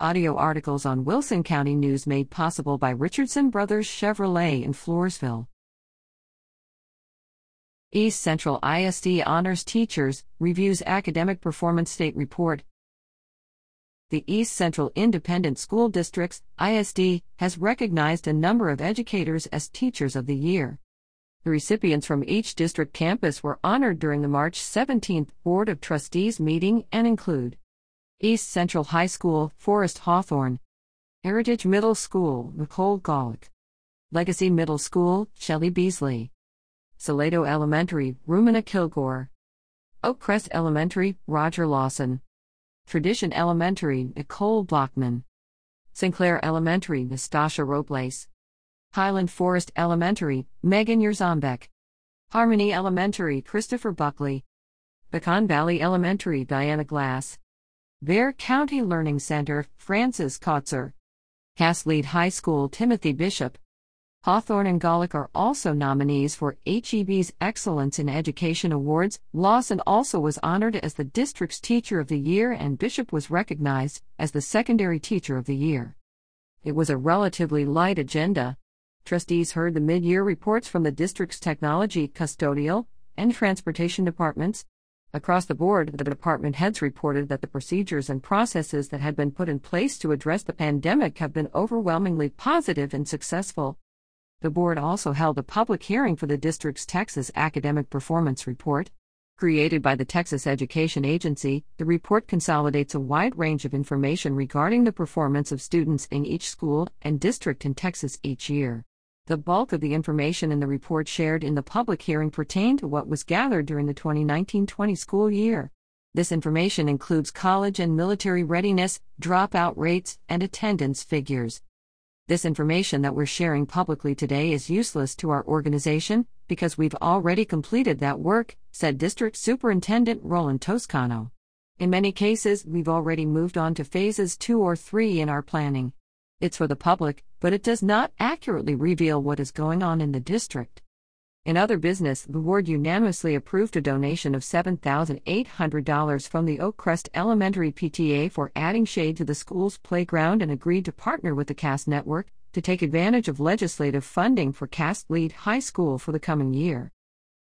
Audio articles on Wilson County News made possible by Richardson Brothers Chevrolet in Floresville. East Central ISD Honors Teachers reviews Academic Performance State Report. The East Central Independent School Districts ISD has recognized a number of educators as Teachers of the Year. The recipients from each district campus were honored during the March 17th Board of Trustees meeting and include East Central High School, Forrest Hawthorne, Heritage Middle School, Nicole Golick, Legacy Middle School, Shelley Beasley, Salado Elementary, Rumina Kilgore, Oakcrest Elementary, Roger Lawson, Tradition Elementary, Nicole Blockman, Sinclair Elementary, Nastasha Robles. Highland Forest Elementary, Megan Yerzombeck. Harmony Elementary, Christopher Buckley. Pecan Valley Elementary, Diana Glass. Bexar County Learning Center, Francis Kotzer. CAST Lead High School, Timothy Bishop. Hawthorne and Golick are also nominees for HEB's Excellence in Education Awards. Lawson also was honored as the district's Teacher of the Year, and Bishop was recognized as the Secondary Teacher of the Year. It was a relatively light agenda. Trustees heard the mid year reports from the district's technology, custodial, and transportation departments. Across the board, the department heads reported that the procedures and processes that had been put in place to address the pandemic have been overwhelmingly positive and successful. The board also held a public hearing for the district's Texas Academic Performance Report. Created by the Texas Education Agency, the report consolidates a wide range of information regarding the performance of students in each school and district in Texas each year. The bulk of the information in the report shared in the public hearing pertained to what was gathered during the 2019 20 school year. This information includes college and military readiness, dropout rates, and attendance figures. This information that we're sharing publicly today is useless to our organization because we've already completed that work, said District Superintendent Roland Toscano. In many cases, we've already moved on to phases 2 or 3 in our planning. It's for the public, but it does not accurately reveal what is going on in the district. In other business, the board unanimously approved a donation of $7,800 from the Oakcrest Elementary PTA for adding shade to the school's playground and agreed to partner with the CAST network to take advantage of legislative funding for CAST Lead High School for the coming year.